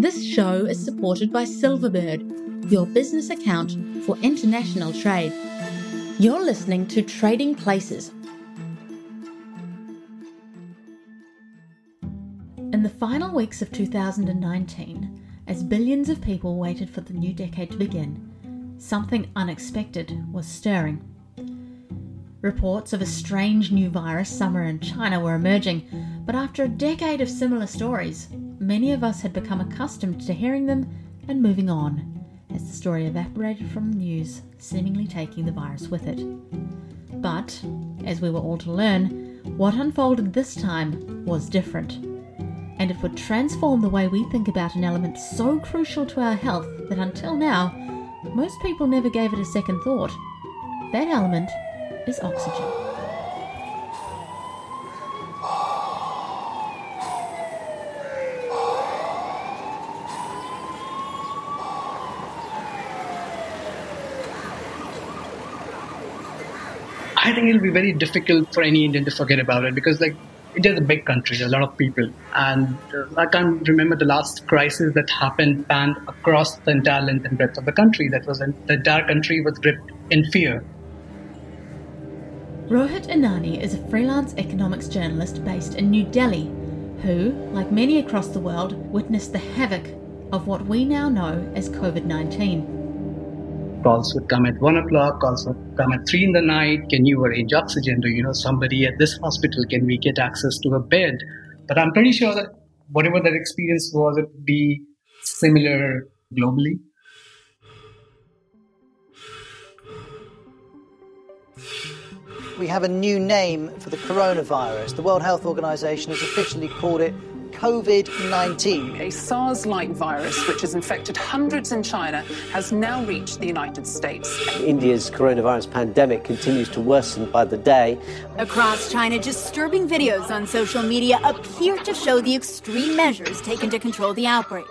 This show is supported by Silverbird, your business account for international trade. You're listening to Trading Places. In the final weeks of 2019, as billions of people waited for the new decade to begin, something unexpected was stirring. Reports of a strange new virus somewhere in China were emerging, but after a decade of similar stories, many of us had become accustomed to hearing them and moving on, as the story evaporated from the news, seemingly taking the virus with it. But, as we were all to learn, what unfolded this time was different. And it would transform the way we think about an element so crucial to our health that until now, most people never gave it a second thought. That element is oxygen. I think it'll be very difficult for any Indian to forget about it because, like, India is a big country, there's a lot of people, and uh, I can't remember the last crisis that happened panned across the entire length and breadth of the country. That was the entire country was gripped in fear. Rohit Inani is a freelance economics journalist based in New Delhi, who, like many across the world, witnessed the havoc of what we now know as COVID 19. Calls would come at one o'clock, calls would come at three in the night. Can you arrange oxygen? Do you know somebody at this hospital? Can we get access to a bed? But I'm pretty sure that whatever that experience was, it would be similar globally. We have a new name for the coronavirus. The World Health Organization has officially called it COVID 19. A SARS like virus, which has infected hundreds in China, has now reached the United States. India's coronavirus pandemic continues to worsen by the day. Across China, disturbing videos on social media appear to show the extreme measures taken to control the outbreak.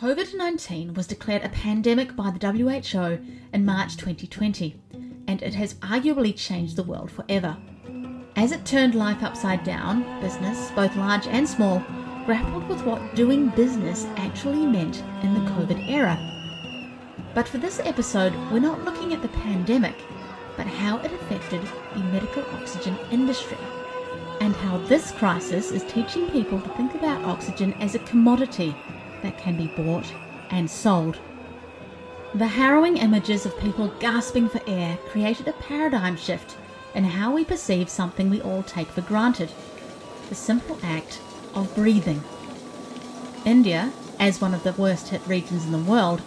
COVID 19 was declared a pandemic by the WHO in March 2020, and it has arguably changed the world forever. As it turned life upside down, business, both large and small, grappled with what doing business actually meant in the COVID era. But for this episode, we're not looking at the pandemic, but how it affected the medical oxygen industry, and how this crisis is teaching people to think about oxygen as a commodity that can be bought and sold. The harrowing images of people gasping for air created a paradigm shift in how we perceive something we all take for granted the simple act of breathing. India, as one of the worst hit regions in the world,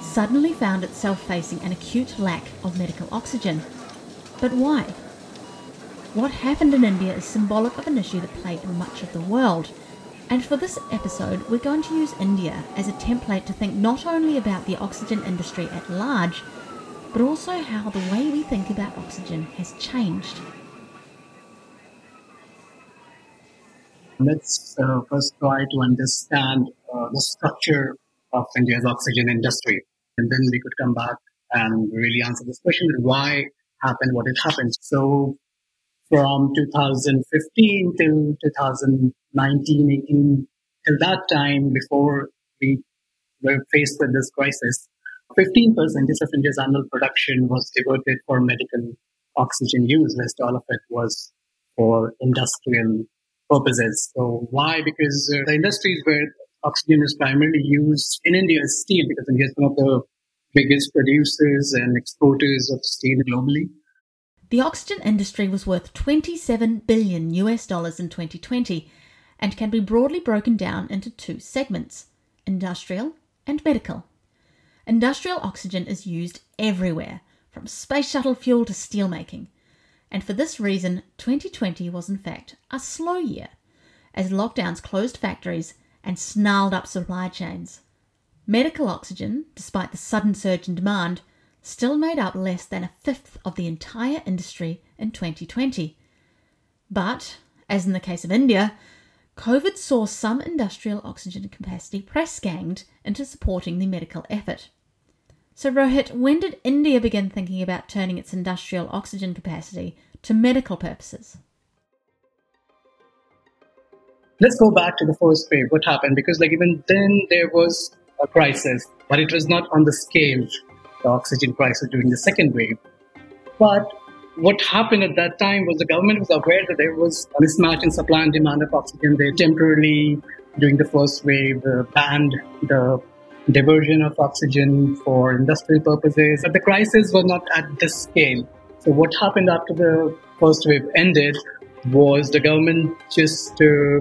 suddenly found itself facing an acute lack of medical oxygen. But why? What happened in India is symbolic of an issue that plagued much of the world and for this episode, we're going to use India as a template to think not only about the oxygen industry at large, but also how the way we think about oxygen has changed. Let's uh, first try to understand uh, the structure of India's oxygen industry, and then we could come back and really answer this question: why happened what it happened. So, from 2015 to 2019, 18, till that time, before we were faced with this crisis, 15% of India's annual production was devoted for medical oxygen use. Rest all of it was for industrial purposes. So why? Because uh, the industries where oxygen is primarily used in India is steel, because India is one of the biggest producers and exporters of steel globally. The oxygen industry was worth 27 billion US dollars in 2020 and can be broadly broken down into two segments industrial and medical. Industrial oxygen is used everywhere, from space shuttle fuel to steelmaking. And for this reason, 2020 was in fact a slow year, as lockdowns closed factories and snarled up supply chains. Medical oxygen, despite the sudden surge in demand, still made up less than a fifth of the entire industry in 2020. But, as in the case of India, COVID saw some industrial oxygen capacity press ganged into supporting the medical effort. So, Rohit, when did India begin thinking about turning its industrial oxygen capacity to medical purposes? Let's go back to the first wave. What happened? Because, like, even then there was a crisis, but it was not on the scale the oxygen crisis during the second wave. But what happened at that time was the government was aware that there was a mismatch in supply and demand of oxygen. They temporarily, during the first wave, uh, banned the diversion of oxygen for industrial purposes. But the crisis was not at this scale. So what happened after the first wave ended was the government just uh,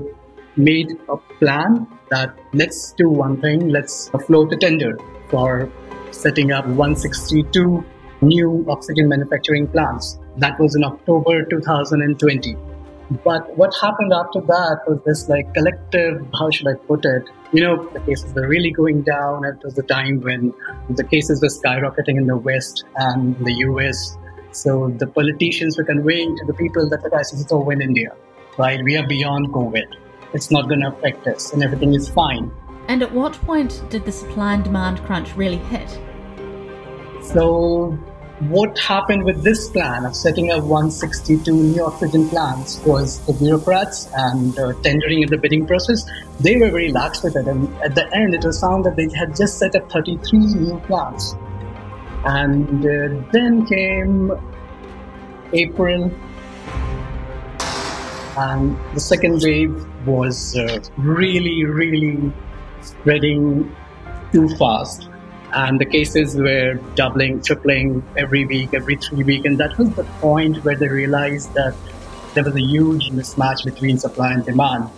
made a plan that let's do one thing, let's float a tender for setting up 162 new oxygen manufacturing plants. That was in October 2020. But what happened after that was this like collective, how should I put it? You know, the cases were really going down. It was the time when the cases were skyrocketing in the West and the US. So the politicians were conveying to the people that the crisis is over in India, right? We are beyond COVID. It's not going to affect us and everything is fine. And at what point did the supply and demand crunch really hit? So what happened with this plan of setting up 162 new oxygen plants was the bureaucrats and uh, tendering in the bidding process, they were very lax with it. And at the end, it was found that they had just set up 33 new plants. And uh, then came April, and the second wave was uh, really, really spreading too fast and the cases were doubling, tripling every week, every three weeks, and that was the point where they realized that there was a huge mismatch between supply and demand.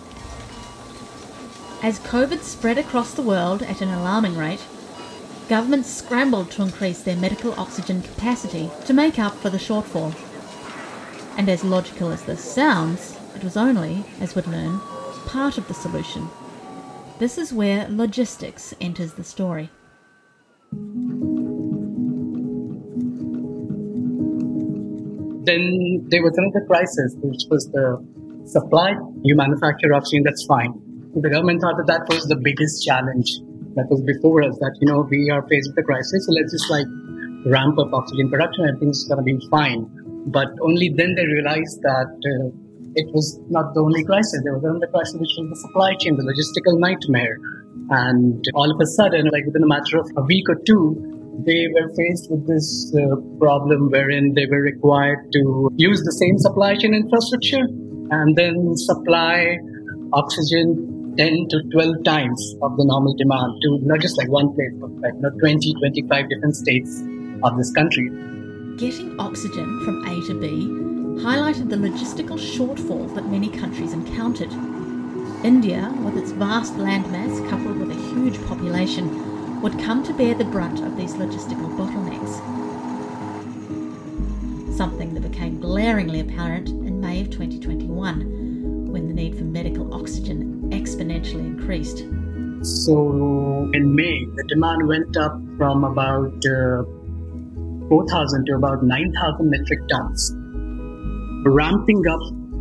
As COVID spread across the world at an alarming rate, governments scrambled to increase their medical oxygen capacity to make up for the shortfall. And as logical as this sounds, it was only, as we'd learn, part of the solution. This is where logistics enters the story. Then there was another crisis, which was the supply. You manufacture oxygen, that's fine. The government thought that that was the biggest challenge that was before us. That you know we are faced with a crisis, so let's just like ramp up oxygen production, everything's gonna be fine. But only then they realized that uh, it was not the only crisis. There was another crisis, which was the supply chain, the logistical nightmare. And all of a sudden, like within a matter of a week or two, they were faced with this uh, problem wherein they were required to use the same supply chain infrastructure and then supply oxygen 10 to 12 times of the normal demand to not just like one place, but like not 20, 25 different states of this country. Getting oxygen from A to B highlighted the logistical shortfall that many countries encountered. India, with its vast landmass coupled with a huge population, would come to bear the brunt of these logistical bottlenecks. Something that became glaringly apparent in May of 2021, when the need for medical oxygen exponentially increased. So in May, the demand went up from about uh, 4,000 to about 9,000 metric tons. Ramping up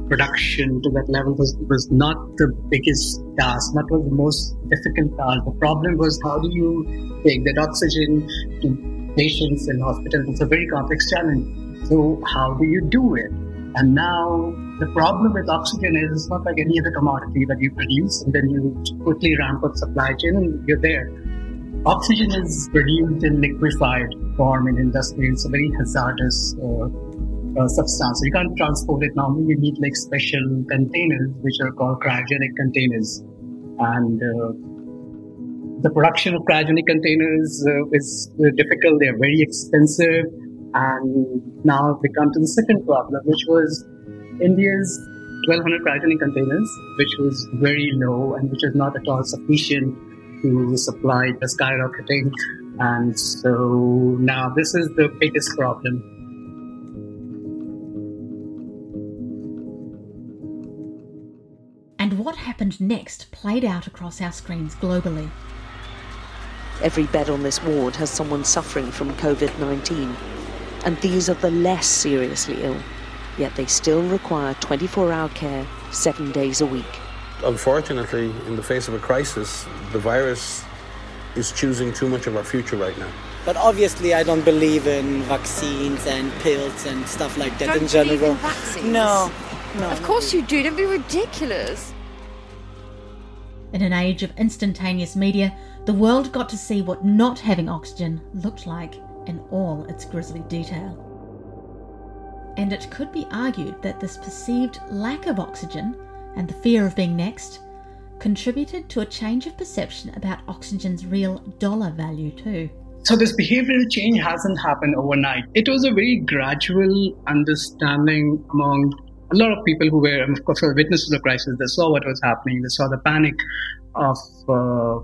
production to that level was, was not the biggest task, not was the most difficult task. The problem was how do you take that oxygen to patients in hospitals? It's a very complex challenge. So how do you do it? And now the problem with oxygen is it's not like any other commodity that you produce and then you quickly ramp up supply chain and you're there. Oxygen is produced in liquefied form in industry. It's a very hazardous uh, uh, substance. So you can't transport it normally. You need like special containers, which are called cryogenic containers. And uh, the production of cryogenic containers uh, is difficult. They're very expensive. And now we come to the second problem, which was India's 1200 cryogenic containers, which was very low and which was not at all sufficient to supply the skyrocketing. And so now this is the biggest problem. Happened next played out across our screens globally. Every bed on this ward has someone suffering from COVID 19, and these are the less seriously ill, yet they still require 24 hour care seven days a week. Unfortunately, in the face of a crisis, the virus is choosing too much of our future right now. But obviously, I don't believe in vaccines and pills and stuff like that don't in general. Believe in vaccines? No, no. Of course you do. Don't be ridiculous. In an age of instantaneous media, the world got to see what not having oxygen looked like in all its grisly detail. And it could be argued that this perceived lack of oxygen and the fear of being next contributed to a change of perception about oxygen's real dollar value, too. So, this behavioral change hasn't happened overnight. It was a very gradual understanding among a lot of people who were, of course, witnesses of the crisis. They saw what was happening, they saw the panic of uh,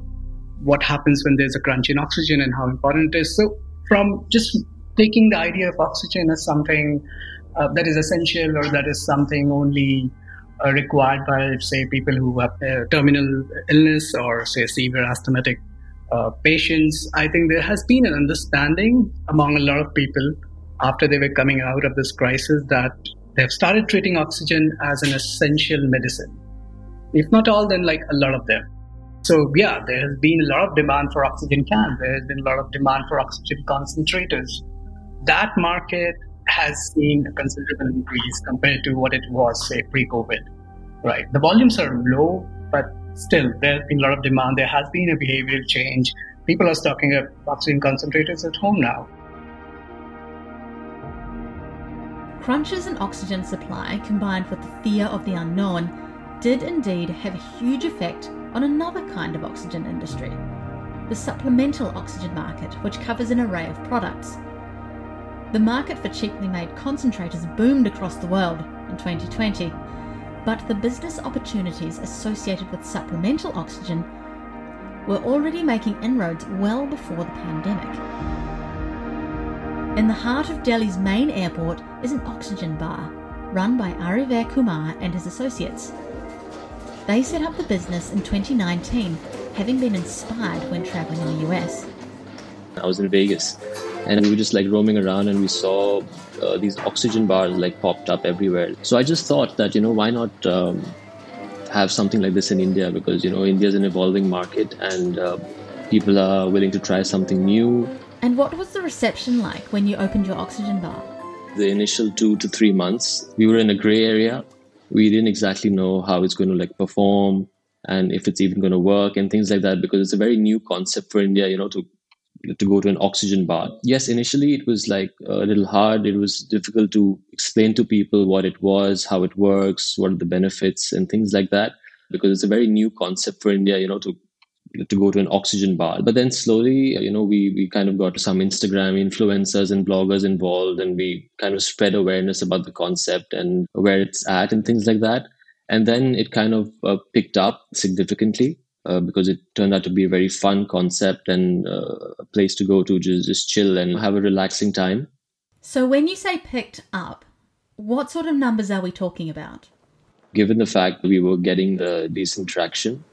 what happens when there's a crunch in oxygen and how important it is. So, from just taking the idea of oxygen as something uh, that is essential or that is something only uh, required by, say, people who have terminal illness or, say, severe asthmatic uh, patients, I think there has been an understanding among a lot of people after they were coming out of this crisis that they've started treating oxygen as an essential medicine. If not all, then like a lot of them. So, yeah, there has been a lot of demand for oxygen cans. There has been a lot of demand for oxygen concentrators. That market has seen a considerable increase compared to what it was, say, pre COVID. Right. The volumes are low, but still, there's been a lot of demand. There has been a behavioral change. People are stocking up oxygen concentrators at home now. Crunches in oxygen supply combined with the fear of the unknown did indeed have a huge effect on another kind of oxygen industry the supplemental oxygen market, which covers an array of products. The market for cheaply made concentrators boomed across the world in 2020, but the business opportunities associated with supplemental oxygen were already making inroads well before the pandemic. In the heart of Delhi's main airport is an oxygen bar run by Ariver Kumar and his associates. They set up the business in 2019, having been inspired when traveling in the US. I was in Vegas and we were just like roaming around and we saw uh, these oxygen bars like popped up everywhere. So I just thought that, you know, why not um, have something like this in India? Because, you know, India is an evolving market and uh, people are willing to try something new. And what was the reception like when you opened your oxygen bar? The initial two to three months, we were in a gray area. We didn't exactly know how it's going to like perform and if it's even going to work and things like that because it's a very new concept for India, you know, to to go to an oxygen bar. Yes, initially it was like a little hard. It was difficult to explain to people what it was, how it works, what are the benefits, and things like that, because it's a very new concept for India, you know, to to go to an oxygen bar. But then slowly, you know, we we kind of got some Instagram influencers and bloggers involved, and we kind of spread awareness about the concept and where it's at and things like that. And then it kind of uh, picked up significantly uh, because it turned out to be a very fun concept and uh, a place to go to just, just chill and have a relaxing time. So, when you say picked up, what sort of numbers are we talking about? Given the fact that we were getting the decent traction,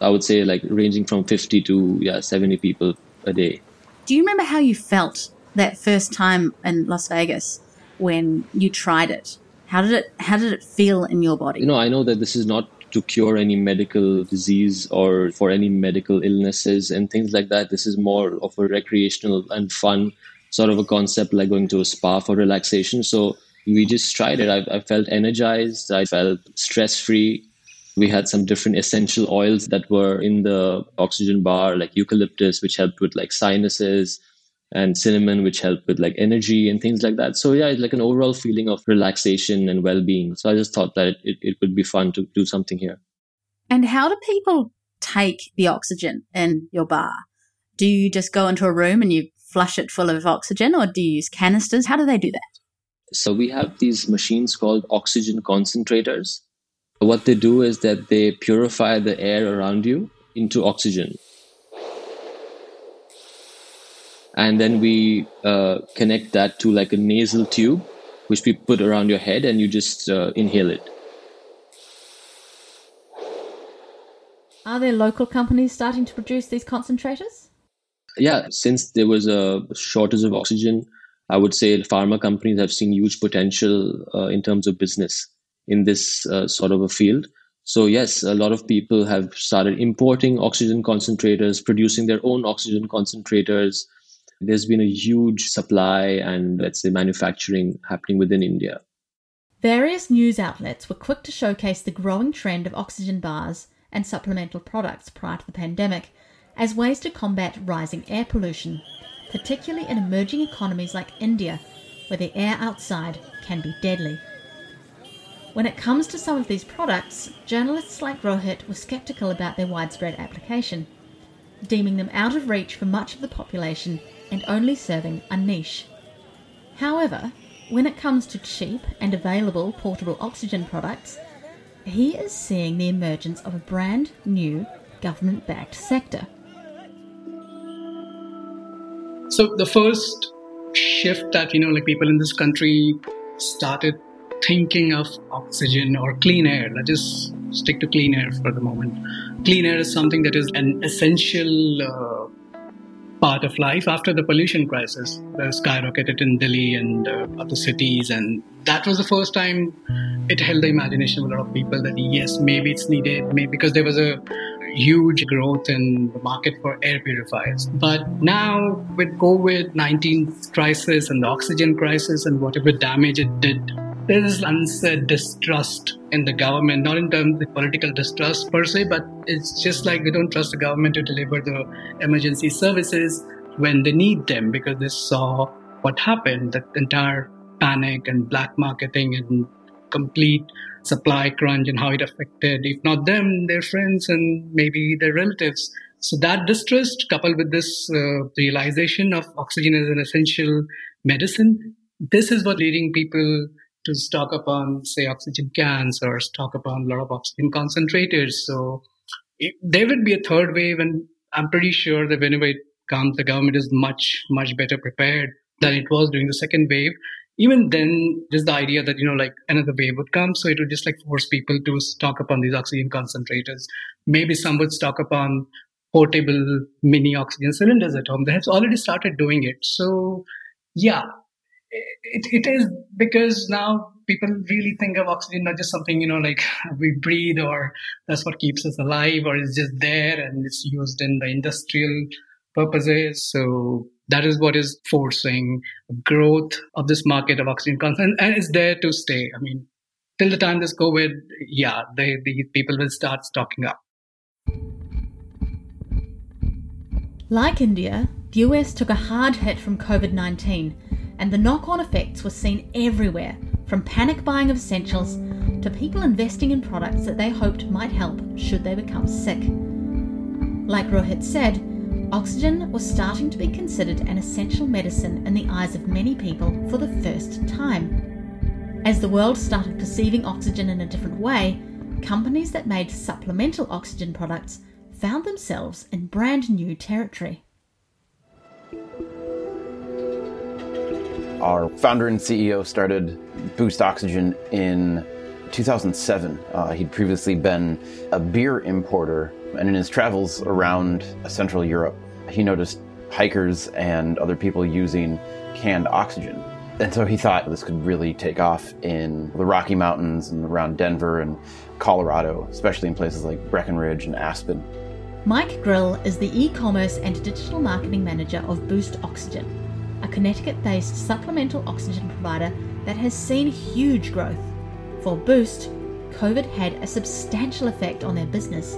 I would say like ranging from 50 to yeah 70 people a day. Do you remember how you felt that first time in Las Vegas when you tried it? How did it how did it feel in your body? You know, I know that this is not to cure any medical disease or for any medical illnesses and things like that. This is more of a recreational and fun sort of a concept like going to a spa for relaxation. So we just tried it. I, I felt energized. I felt stress free. We had some different essential oils that were in the oxygen bar, like eucalyptus, which helped with like sinuses, and cinnamon, which helped with like energy and things like that. So yeah, it's like an overall feeling of relaxation and well-being. So I just thought that it, it would be fun to do something here. And how do people take the oxygen in your bar? Do you just go into a room and you flush it full of oxygen or do you use canisters? How do they do that? So we have these machines called oxygen concentrators. What they do is that they purify the air around you into oxygen. and then we uh, connect that to like a nasal tube which we put around your head and you just uh, inhale it. Are there local companies starting to produce these concentrators? Yeah since there was a shortage of oxygen i would say pharma companies have seen huge potential uh, in terms of business in this uh, sort of a field so yes, a lot of people have started importing oxygen concentrators, producing their own oxygen concentrators, there's been a huge supply and, let's say, manufacturing happening within India. Various news outlets were quick to showcase the growing trend of oxygen bars and supplemental products prior to the pandemic as ways to combat rising air pollution, particularly in emerging economies like India, where the air outside can be deadly. When it comes to some of these products, journalists like Rohit were skeptical about their widespread application, deeming them out of reach for much of the population and only serving a niche. However, when it comes to cheap and available portable oxygen products, he is seeing the emergence of a brand new government backed sector. So, the first shift that, you know, like people in this country started thinking of oxygen or clean air, let's just stick to clean air for the moment. Clean air is something that is an essential uh, part of life after the pollution crisis that skyrocketed in Delhi and uh, other cities. And that was the first time it held the imagination of a lot of people that yes, maybe it's needed, maybe because there was a huge growth in the market for air purifiers. But now with COVID-19 crisis and the oxygen crisis and whatever damage it did there is unsaid distrust in the government, not in terms of political distrust per se, but it's just like they don't trust the government to deliver the emergency services when they need them because they saw what happened, that entire panic and black marketing and complete supply crunch and how it affected, if not them, their friends and maybe their relatives. So that distrust coupled with this uh, realization of oxygen as an essential medicine, this is what leading people to stock up on, say, oxygen cans or stock up on a lot of oxygen concentrators. So it, there would be a third wave, and I'm pretty sure that whenever it comes, the government is much, much better prepared than it was during the second wave. Even then, just the idea that, you know, like another wave would come. So it would just like force people to stock up on these oxygen concentrators. Maybe some would stock up on portable mini oxygen cylinders at home. They have already started doing it. So yeah, it, it is because now people really think of oxygen not just something you know like we breathe or that's what keeps us alive or it's just there and it's used in the industrial purposes. So that is what is forcing growth of this market of oxygen content and it's there to stay. I mean till the time this covid yeah they, the people will start stocking up. Like india the us took a hard hit from covid-19 and the knock on effects were seen everywhere from panic buying of essentials to people investing in products that they hoped might help should they become sick. Like Rohit said, oxygen was starting to be considered an essential medicine in the eyes of many people for the first time. As the world started perceiving oxygen in a different way, companies that made supplemental oxygen products found themselves in brand new territory. Our founder and CEO started Boost Oxygen in 2007. Uh, he'd previously been a beer importer, and in his travels around Central Europe, he noticed hikers and other people using canned oxygen. And so he thought this could really take off in the Rocky Mountains and around Denver and Colorado, especially in places like Breckenridge and Aspen. Mike Grill is the e commerce and digital marketing manager of Boost Oxygen a Connecticut based supplemental oxygen provider that has seen huge growth. For Boost, COVID had a substantial effect on their business,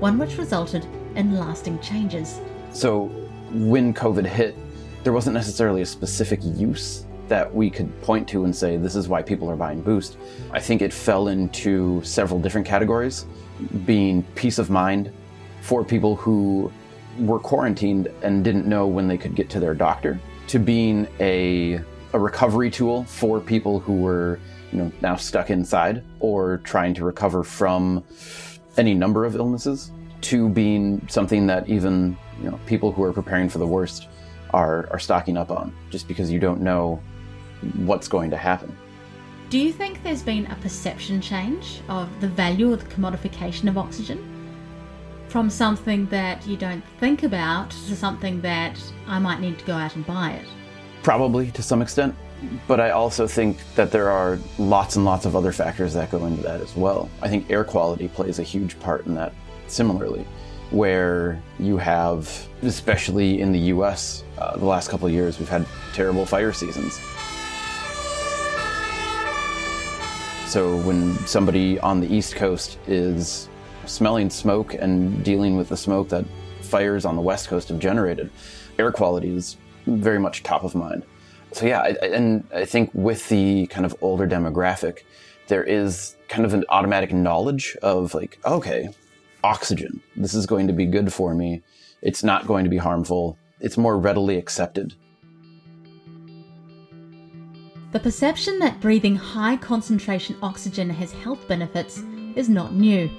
one which resulted in lasting changes. So, when COVID hit, there wasn't necessarily a specific use that we could point to and say, this is why people are buying Boost. I think it fell into several different categories, being peace of mind for people who were quarantined and didn't know when they could get to their doctor to being a, a recovery tool for people who were you know now stuck inside or trying to recover from any number of illnesses to being something that even you know people who are preparing for the worst are are stocking up on just because you don't know what's going to happen. Do you think there's been a perception change of the value of the commodification of oxygen? From something that you don't think about to something that I might need to go out and buy it. Probably to some extent. But I also think that there are lots and lots of other factors that go into that as well. I think air quality plays a huge part in that similarly. where you have, especially in the US, uh, the last couple of years, we've had terrible fire seasons. So when somebody on the East Coast is smelling smoke and dealing with the smoke that fires on the West Coast have generated, air quality is very much top of mind. So yeah, I, and I think with the kind of older demographic, there is kind of an automatic knowledge of like, okay, oxygen. This is going to be good for me. It's not going to be harmful. It's more readily accepted. The perception that breathing high concentration oxygen has health benefits is not new.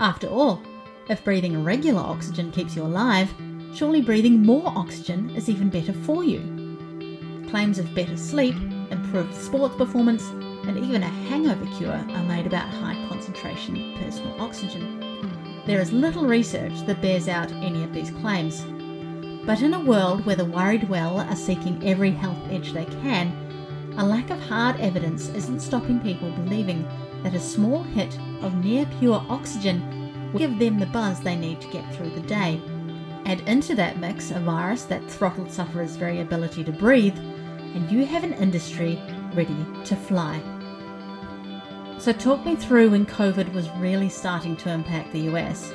After all, if breathing regular oxygen keeps you alive, surely breathing more oxygen is even better for you. Claims of better sleep, improved sports performance, and even a hangover cure are made about high concentration personal oxygen. There is little research that bears out any of these claims. But in a world where the worried well are seeking every health edge they can, a lack of hard evidence isn't stopping people believing that a small hit of near pure oxygen will give them the buzz they need to get through the day. Add into that mix a virus that throttled sufferers' very ability to breathe, and you have an industry ready to fly. So, talk me through when COVID was really starting to impact the US.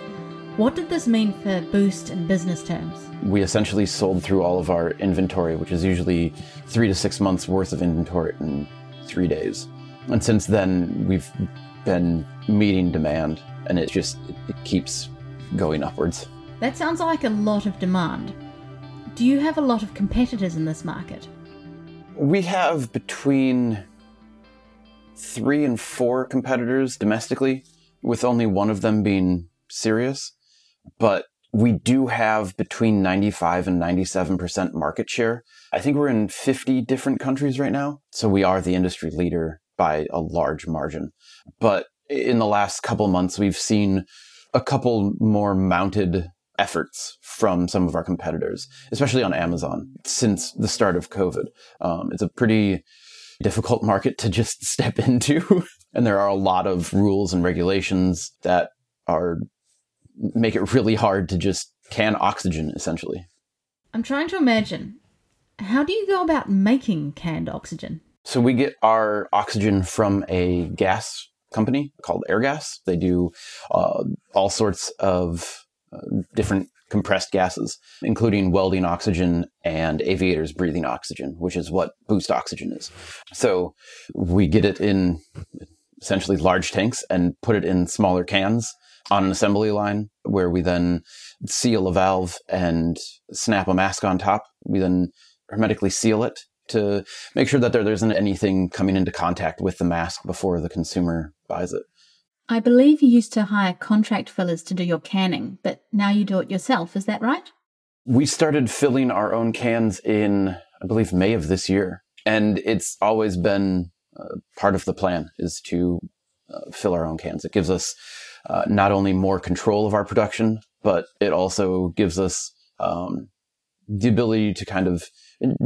What did this mean for Boost in business terms? We essentially sold through all of our inventory, which is usually three to six months worth of inventory in three days. And since then, we've been meeting demand, and it just it keeps going upwards. That sounds like a lot of demand. Do you have a lot of competitors in this market? We have between three and four competitors domestically, with only one of them being serious. But we do have between 95 and 97% market share. I think we're in 50 different countries right now. So we are the industry leader by a large margin. But in the last couple months, we've seen a couple more mounted efforts from some of our competitors, especially on Amazon since the start of COVID. Um, it's a pretty difficult market to just step into. and there are a lot of rules and regulations that are make it really hard to just can oxygen essentially. I'm trying to imagine how do you go about making canned oxygen? So we get our oxygen from a gas company called Airgas. They do uh, all sorts of uh, different compressed gases, including welding oxygen and aviators breathing oxygen, which is what boost oxygen is. So we get it in essentially large tanks and put it in smaller cans on an assembly line where we then seal a valve and snap a mask on top. We then hermetically seal it to make sure that there, there isn't anything coming into contact with the mask before the consumer buys it. I believe you used to hire contract fillers to do your canning, but now you do it yourself. Is that right? We started filling our own cans in, I believe, May of this year. And it's always been uh, part of the plan is to uh, fill our own cans. It gives us uh, not only more control of our production, but it also gives us um, the ability to kind of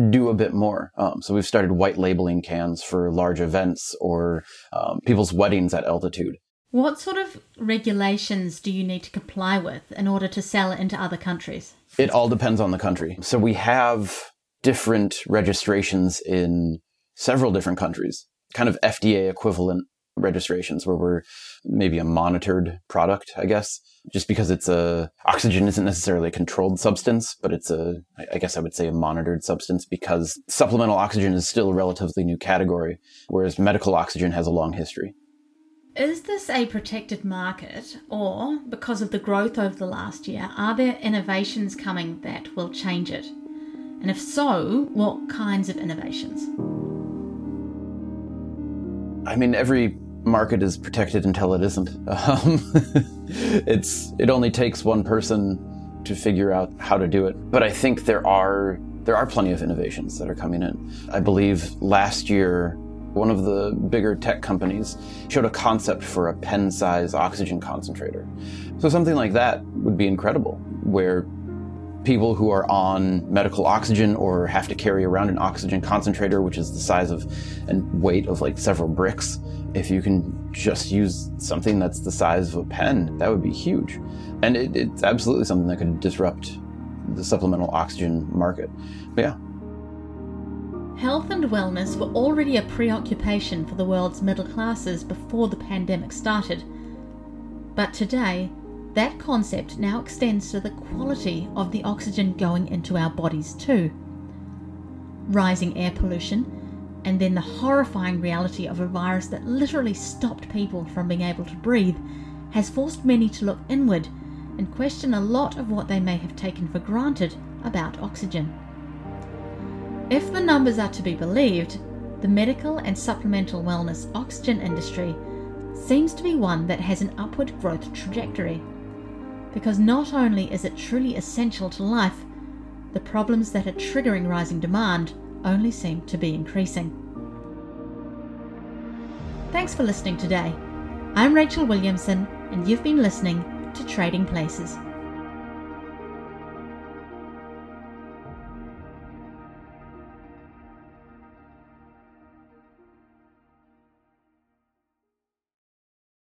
do a bit more. Um, so we've started white labeling cans for large events or um, people's weddings at altitude. What sort of regulations do you need to comply with in order to sell into other countries? It all depends on the country. So we have different registrations in several different countries, kind of FDA equivalent registrations where we're maybe a monitored product, I guess, just because it's a oxygen isn't necessarily a controlled substance, but it's a, I guess I would say a monitored substance because supplemental oxygen is still a relatively new category, whereas medical oxygen has a long history. Is this a protected market, or because of the growth over the last year, are there innovations coming that will change it? And if so, what kinds of innovations? I mean, every market is protected until it isn't. Um, it's it only takes one person to figure out how to do it. But I think there are there are plenty of innovations that are coming in. I believe last year one of the bigger tech companies showed a concept for a pen size oxygen concentrator. So something like that would be incredible, where people who are on medical oxygen or have to carry around an oxygen concentrator, which is the size of and weight of like several bricks, if you can just use something that's the size of a pen, that would be huge. And it, it's absolutely something that could disrupt the supplemental oxygen market. But yeah. Health and wellness were already a preoccupation for the world's middle classes before the pandemic started. But today, that concept now extends to the quality of the oxygen going into our bodies too. Rising air pollution, and then the horrifying reality of a virus that literally stopped people from being able to breathe, has forced many to look inward and question a lot of what they may have taken for granted about oxygen. If the numbers are to be believed, the medical and supplemental wellness oxygen industry seems to be one that has an upward growth trajectory. Because not only is it truly essential to life, the problems that are triggering rising demand only seem to be increasing. Thanks for listening today. I'm Rachel Williamson, and you've been listening to Trading Places.